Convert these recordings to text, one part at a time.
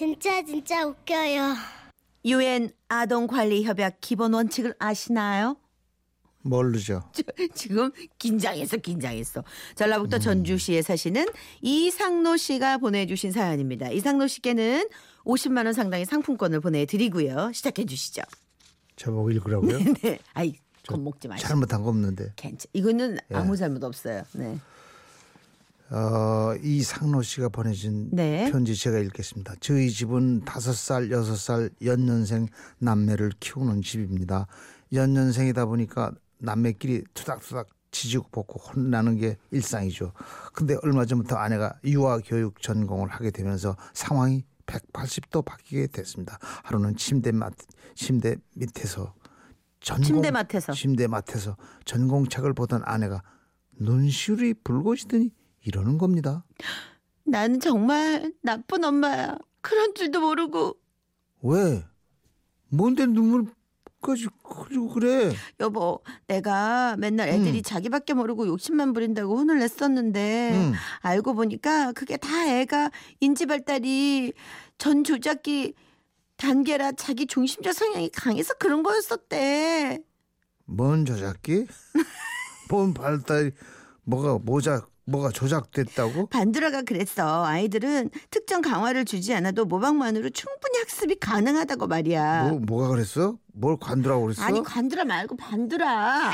진짜 진짜 웃겨요. 유엔 아동 관리 협약 기본 원칙을 아시나요? 모르죠. 저- 지금 긴장했어, 긴장했어. 전라북도 전주시에 사시는 이상노 씨가 보내주신 사연입니다. 이상노 씨께는 50만 원 상당의 상품권을 보내드리고요. 시작해 주시죠. 저보고 읽으라고요? 네, 아이 겁먹지 마시고. 잘못한 거 없는데. 괜찮. 이거는 예. 아무 잘못 없어요. 네. 어, 이상로 씨가 보내준 네. 편지 제가 읽겠습니다. 저희 집은 다섯 살, 여섯 살 연년생 남매를 키우는 집입니다. 연년생이다 보니까 남매끼리 투닥투닥 지지고 볶고 혼나는 게 일상이죠. 근데 얼마 전부터 아내가 유아 교육 전공을 하게 되면서 상황이 180도 바뀌게 됐습니다. 하루는 침대 밑 침대 밑에서 전공, 침대 맡에서. 침대 맡에서 전공책을 보던 아내가 눈시울이 붉어지더니 이러는 겁니다. 나는 정말 나쁜 엄마야. 그런 줄도 모르고 왜? 뭔데 눈물까지 흘리고 그래? 여보, 내가 맨날 애들이 음. 자기밖에 모르고 욕심만 부린다고 혼을 냈었는데 음. 알고 보니까 그게 다 애가 인지 발달이 전 조작기 단계라 자기 중심적 성향이 강해서 그런 거였었대. 뭔 조작기? 뭔 발달이 뭐가 모작 뭐가 조작됐다고? 반드라가 그랬어. 아이들은 특정 강화를 주지 않아도 모방만으로 충분히 학습이 가능하다고 말이야. 뭐 뭐가 그랬어? 뭘 관두라고 그랬어? 아니 관드라 말고 반드라.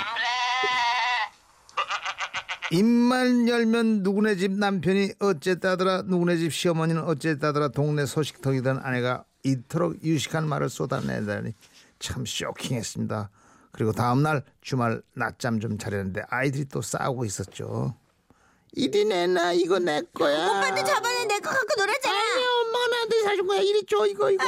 입만 열면 누구네 집 남편이 어쨌다더라 누구네 집 시어머니는 어쨌다더라 동네 소식통이던 아내가 이토록 유식한 말을 쏟아내다니 참 쇼킹했습니다. 그리고 다음날 주말 낮잠 좀 자려는데 아이들이 또 싸우고 있었죠. 이리 내놔 이거 내 거야. 오빠도 저번에 내 거 갖고 놀았잖아. 아니 엄마가 나한테 사준 거야. 이리 줘 이거 이거.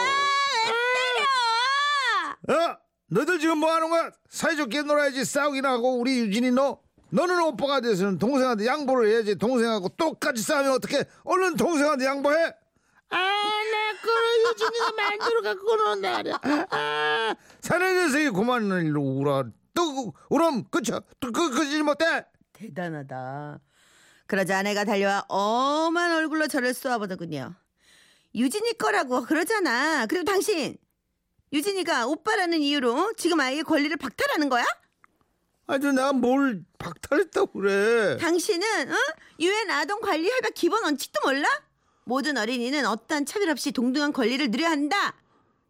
때려. 어? 너희들 지금 뭐 하는 거야? 사이좋게 놀아야지 싸우기나 하고 우리 유진이 너 너는 오빠가 돼서는 동생한테 양보를 해야지 동생하고 똑같이 싸우면 어떻게 얼른 동생한테 양보해? 아나 그래 유진이가 만두를 갖고 노는데 말이야 아, 사내 녀석이 그만 일로 울어 또 울음 그쳐 또그 그지 못해 대단하다. 그러자 아내가 달려와 엄한 얼굴로 저를 쏘아보더군요. 유진이 거라고 그러잖아. 그리고 당신 유진이가 오빠라는 이유로 지금 아이의 권리를 박탈하는 거야? 아주 내가 뭘 박탈했다고 그래 당신은 어? 유엔 아동 관리 협약 기본 원칙도 몰라? 모든 어린이는 어떠한 차별 없이 동등한 권리를 누려야 한다.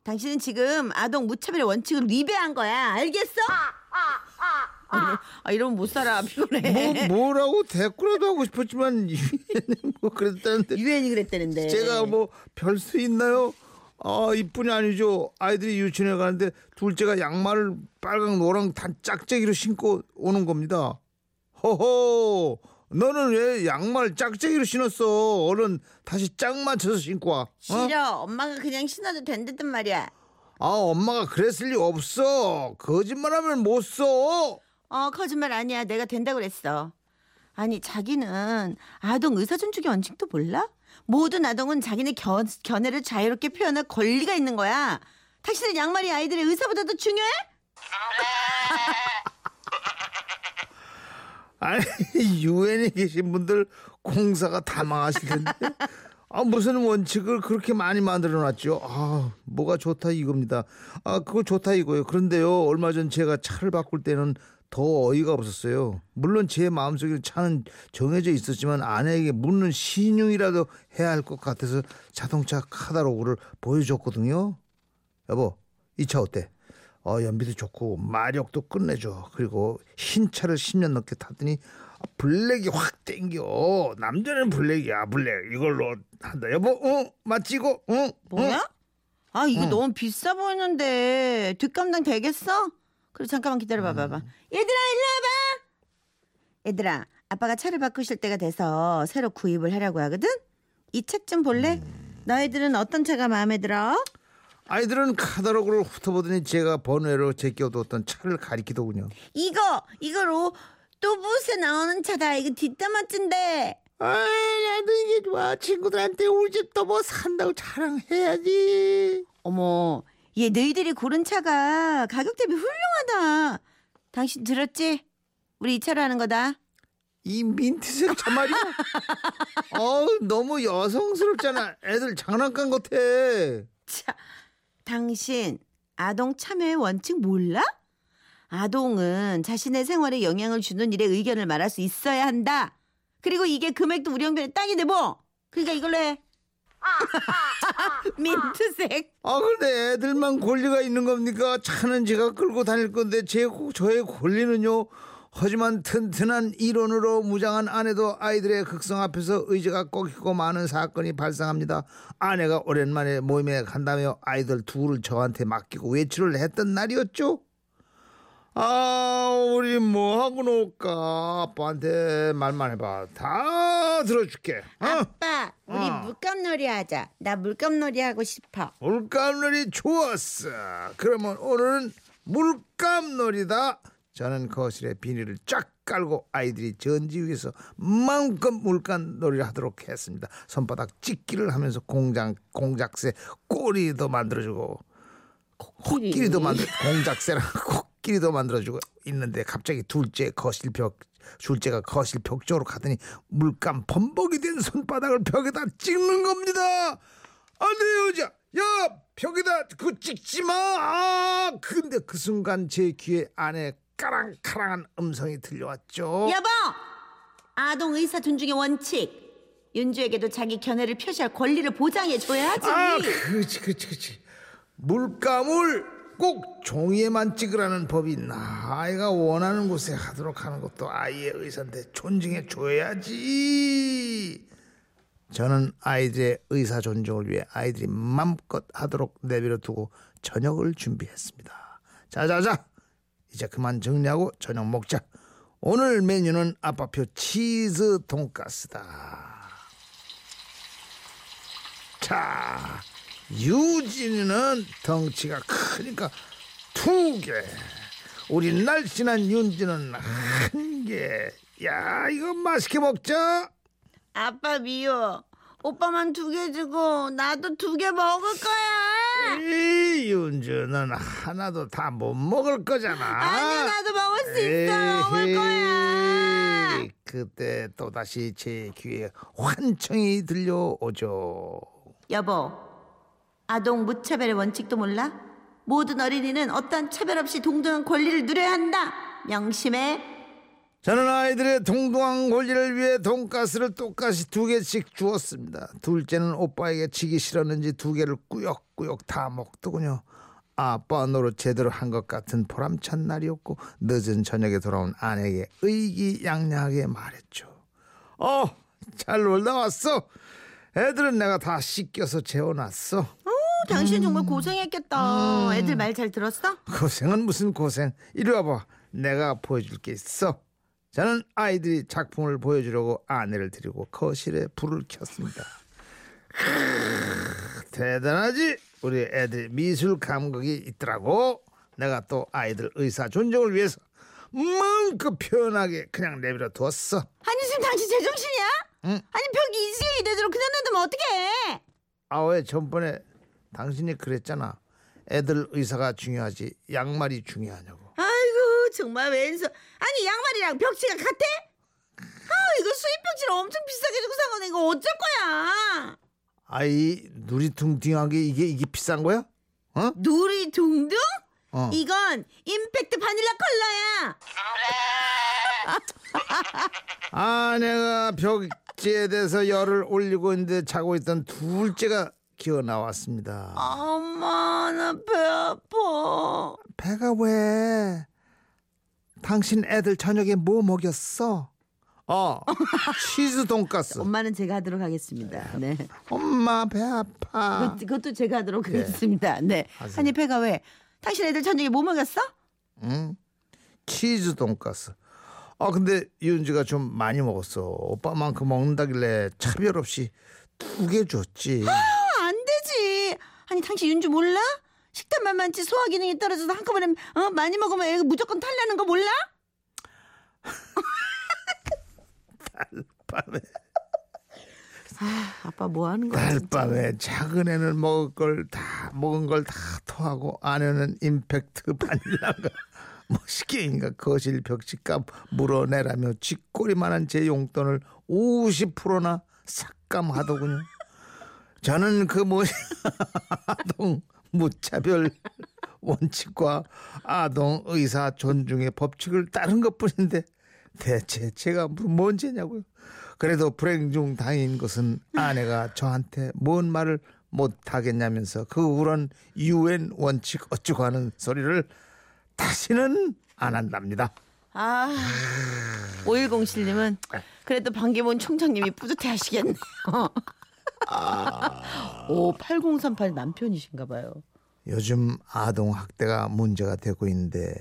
당신은 지금 아동 무차별의 원칙을 위배한 거야. 알겠어? 아, 이러- 아, 이러면 못 살아 피곤해. 뭐 뭐라고 대꾸라도 하고 싶었지만 뭐 그랬다는데 유엔이 그랬다는데. 제가 뭐 별 수 있나요? 아 이뿐이 아니죠. 아이들이 유치원에 가는데 둘째가 양말을 빨강 노랑 단 짝짝이로 신고 오는 겁니다. 허허, 너는 왜 양말 짝짝이로 신었어? 얼른 다시 짝 맞춰서 신고 와. 어? 싫어. 엄마가 그냥 신어도 된다단 말이야. 아 엄마가 그랬을 리 없어. 거짓말하면 못 써. 어, 거짓말 아니야. 내가 된다고 그랬어. 아니, 자기는 아동 의사 존중의 원칙도 몰라? 모든 아동은 자기네 견, 견해를 자유롭게 표현할 권리가 있는 거야. 당신은 양말이 아이들의 의사보다도 중요해? 아니 유엔에 계신 분들 공사가 다 망하실 텐데 아 무슨 원칙을 그렇게 많이 만들어 놨죠 아 뭐가 좋다 이겁니다 아 그거 좋다 이거예요 그런데요 얼마 전 제가 차를 바꿀 때는 더 어이가 없었어요 물론 제 마음속에 차는 정해져 있었지만 아내에게 묻는 신용이라도 해야 할 것 같아서 자동차 카다로그를 보여줬거든요 여보 이 차 어때 어, 연비도 좋고 마력도 끝내줘. 그리고 흰 차를 10년 넘게 탔더니 블랙이 확 땡겨. 남자는 블랙이야. 블랙 이걸로 한다. 여보, 어 맞지 이거? 어? 뭐야? 아, 이거 응. 너무 비싸 보이는데 뒷감당 되겠어? 그래, 잠깐만 기다려봐, 봐봐. 얘들아, 일로 와봐! 얘들아, 아빠가 차를 바꾸실 때가 돼서 새로 구입을 하려고 하거든? 이 책 좀 볼래? 너희들은 어떤 차가 마음에 들어? 아이들은 카다로그를 훑어보더니 제가 번호로 제껴두었던 차를 가리키더군요. 이거 이거로 또봇에 나오는 차다 이거 뒷담 멋진데 아, 나도 이게 좋아. 친구들한테 우리 집도 뭐 산다고 자랑해야지. 어머 얘 너희들이 고른 차가 가격 대비 훌륭하다 당신 들었지? 우리 이 차로 하는 거다 이 민트색 참말이야. 어우 너무 여성스럽잖아. 애들 장난감 같아. 자, 당신 아동 참여의 원칙 몰라? 아동은 자신의 생활에 영향을 주는 일에 의견을 말할 수 있어야 한다. 그리고 이게 금액도 우리 형편에 딱인데 뭐. 그러니까 이걸로 해. 민트색. 아 근데 애들만 권리가 있는 겁니까? 차는 제가 끌고 다닐 건데 제 저의 권리는요. 하지만 튼튼한 이론으로 무장한 아내도 아이들의 극성 앞에서 의지가 꺾이고 많은 사건이 발생합니다. 아내가 오랜만에 모임에 간다며 아이들 둘을 저한테 맡기고 외출을 했던 날이었죠. 아, 우리 뭐 하고 놀까? 아빠한테 말만 해봐. 다 들어줄게. 어? 아빠, 우리 어. 물감놀이 하자. 나 물감놀이 하고 싶어. 물감놀이 좋았어. 그러면 오늘은 물감놀이다. 저는 거실에 비닐을 쫙 깔고 아이들이 전지 위에서 마음껏 물감놀이를 하도록 했습니다. 손바닥 찍기를 하면서 공장 공작새 꼬리도 만들어주고 코끼리도 만들 공작새랑 코끼리도 만들어주고 있는데 갑자기 둘째 거실 벽 둘째가 거실 벽 쪽으로 가더니 물감 범벅이 된 손바닥을 벽에다 찍는 겁니다. 안돼 여자 야 벽에다 그거 찍지 마. 아 근데 그 순간 제 귀에 아내 까랑까랑한 음성이 들려왔죠. 여보! 아동 의사 존중의 원칙. 윤주에게도 자기 견해를 표시할 권리를 보장해 줘야지. 아 그렇지 그렇지 그렇지 물감을 꼭 종이에만 찍으라는 법이 있나 아이가 원하는 곳에 하도록 하는 것도 아이의 의사인데 존중해 줘야지. 저는 아이들의 의사 존중을 위해 아이들이 맘껏 하도록 내버려 두고 저녁을 준비했습니다. 자자자 이제 그만 정리하고 저녁 먹자. 오늘 메뉴는 아빠표 치즈 돈가스다. 자, 유진이는 덩치가 크니까 두 개. 우리 날씬한 윤지는 한 개. 야, 이거 맛있게 먹자. 아빠 미워. 오빠만 두 개 주고 나도 두 개 먹을 거야. 이 윤주는 하나도 다 못 먹을 거잖아. 아니 나도 먹을 수 있어. 먹을 거야. 그때 또다시 제 귀에 환청이 들려오죠. 여보, 아동 무차별의 원칙도 몰라? 모든 어린이는 어떤 차별 없이 동등한 권리를 누려야 한다. 명심해. 저는 아이들의 동등한 권리를 위해 돈가스를 똑같이 두 개씩 주었습니다. 둘째는 오빠에게 지기 싫었는지 두 개를 꾸역꾸역 다 먹더군요. 아빠 노릇 제대로 한 것 같은 보람찬 날이었고 늦은 저녁에 돌아온 아내에게 의기양양하게 말했죠. 어, 잘 놀다 왔어. 애들은 내가 다 씻겨서 재워놨어. 오, 당신 정말 고생했겠다. 애들 말 잘 들었어? 고생은 무슨 고생. 이리 와봐. 내가 보여줄 게 있어. 저는 아이들이 작품을 보여주려고 아내를 데리고 거실에 불을 켰습니다. 크으, 대단하지? 우리 애들이 미술 감각이 있더라고. 내가 또 아이들 의사 존중을 위해서 마음껏 표현하게 그냥 내버려 두었어. 아니 지금 당신 제정신이야? 응. 아니 벽이 이지경이 되도록 그냥 놔두면 어떡해? 아 왜 전번에 당신이 그랬잖아. 애들 의사가 중요하지 양말이 중요하냐고. 아이고 정말 왼손 아니 양말이랑 벽지가 같아? 아 이거 수입 벽지를 엄청 비싸게 주고 산 거네 이거 어쩔 거야 아이 누리퉁퉁하게 이게 이게 비싼 거야? 어? 누리 둥둥? 어. 이건 임팩트 바닐라 컬러야 아 내가 벽지에 대서 열을 올리고 있는데 자고 있던 둘째가 기어 나왔습니다. 엄마 나 배 아파 배가 왜? 당신 애들 저녁에 뭐 먹였어? 어, 치즈 돈가스. 엄마는 제가 하도록 하겠습니다 네 엄마 배 아파. 그것, 그것도 제가 하도록 하겠습니다 네 하세요. 아니 배가 왜 당신 애들 저녁에 뭐 먹였어? 응? 치즈 돈가스. 아 근데 윤지가 좀 많이 먹었어. 오빠만큼 먹는다길래 차별 없이 두 개 줬지. 아, 아니 당신 윤주 몰라? 식단만 많지 소화 기능이 떨어져서 한꺼번에 어, 많이 먹으면 애가 무조건 탈나는 거 몰라? 밤에 아빠 뭐 하는 거야? 진짜? 달밤에 작은 애는 먹을 걸 다 먹은 걸 다 토하고 아내는 임팩트 바닐라가 멋있게인가 거실 벽지값 물어내라며 쥐꼬리만한 제 용돈을 50%나 삭감하더군요. 저는 그뭐 아동 무차별 원칙과 아동 의사 존중의 법칙을 따른 것뿐인데 대체 제가 뭔 죄냐고요. 그래도 불행 중 다행인 것은 아내가 저한테 뭔 말을 못 하겠냐면서 그 우런 유엔 원칙 어쩌고 하는 소리를 다시는 안 한답니다. 아, 5107님은 그래도 반기문 총장님이 뿌듯해 하시겠네요. 오, 8038 남편이신가 봐요. 요즘 아동 학대가 문제가 되고 있는데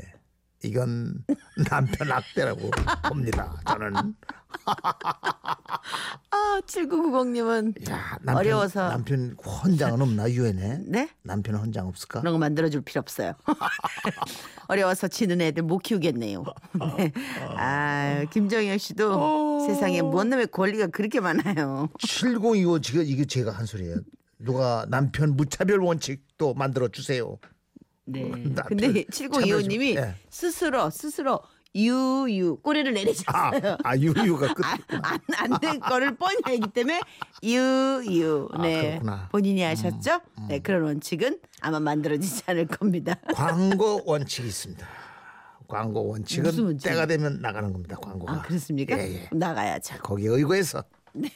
이건 남편 학대라고 봅니다. 저는 아, 7990님은 야, 남편, 어려워서. 남편 헌장은 없나 유엔에? 네? 남편 헌장 없을까? 그런 거 만들어줄 필요 없어요. 어려워서 지는 애들 못 키우겠네요. 네. 아, 김정현 씨도 세상에 뭔 놈의 권리가 그렇게 많아요. 7025 지금 이게 제가 한 소리예요. 누가 남편 무차별 원칙 또 만들어 주세요. 네. 근데 참여해주고. 7925님이 예. 스스로 스스로 유유 꼬리를 아, 내리셨어요. 아 유유가 끝. 안안된 거를 뻔히 알기 때문에 유유 아, 네 그렇구나. 본인이 하셨죠? 네 그런 원칙은 아마 만들어지지 않을 겁니다. 광고 원칙이 있습니다. 광고 원칙은? 때가 되면 나가는 겁니다. 광고가. 아 그렇습니까? 예, 예. 나가야죠. 거기에 의거해서 네.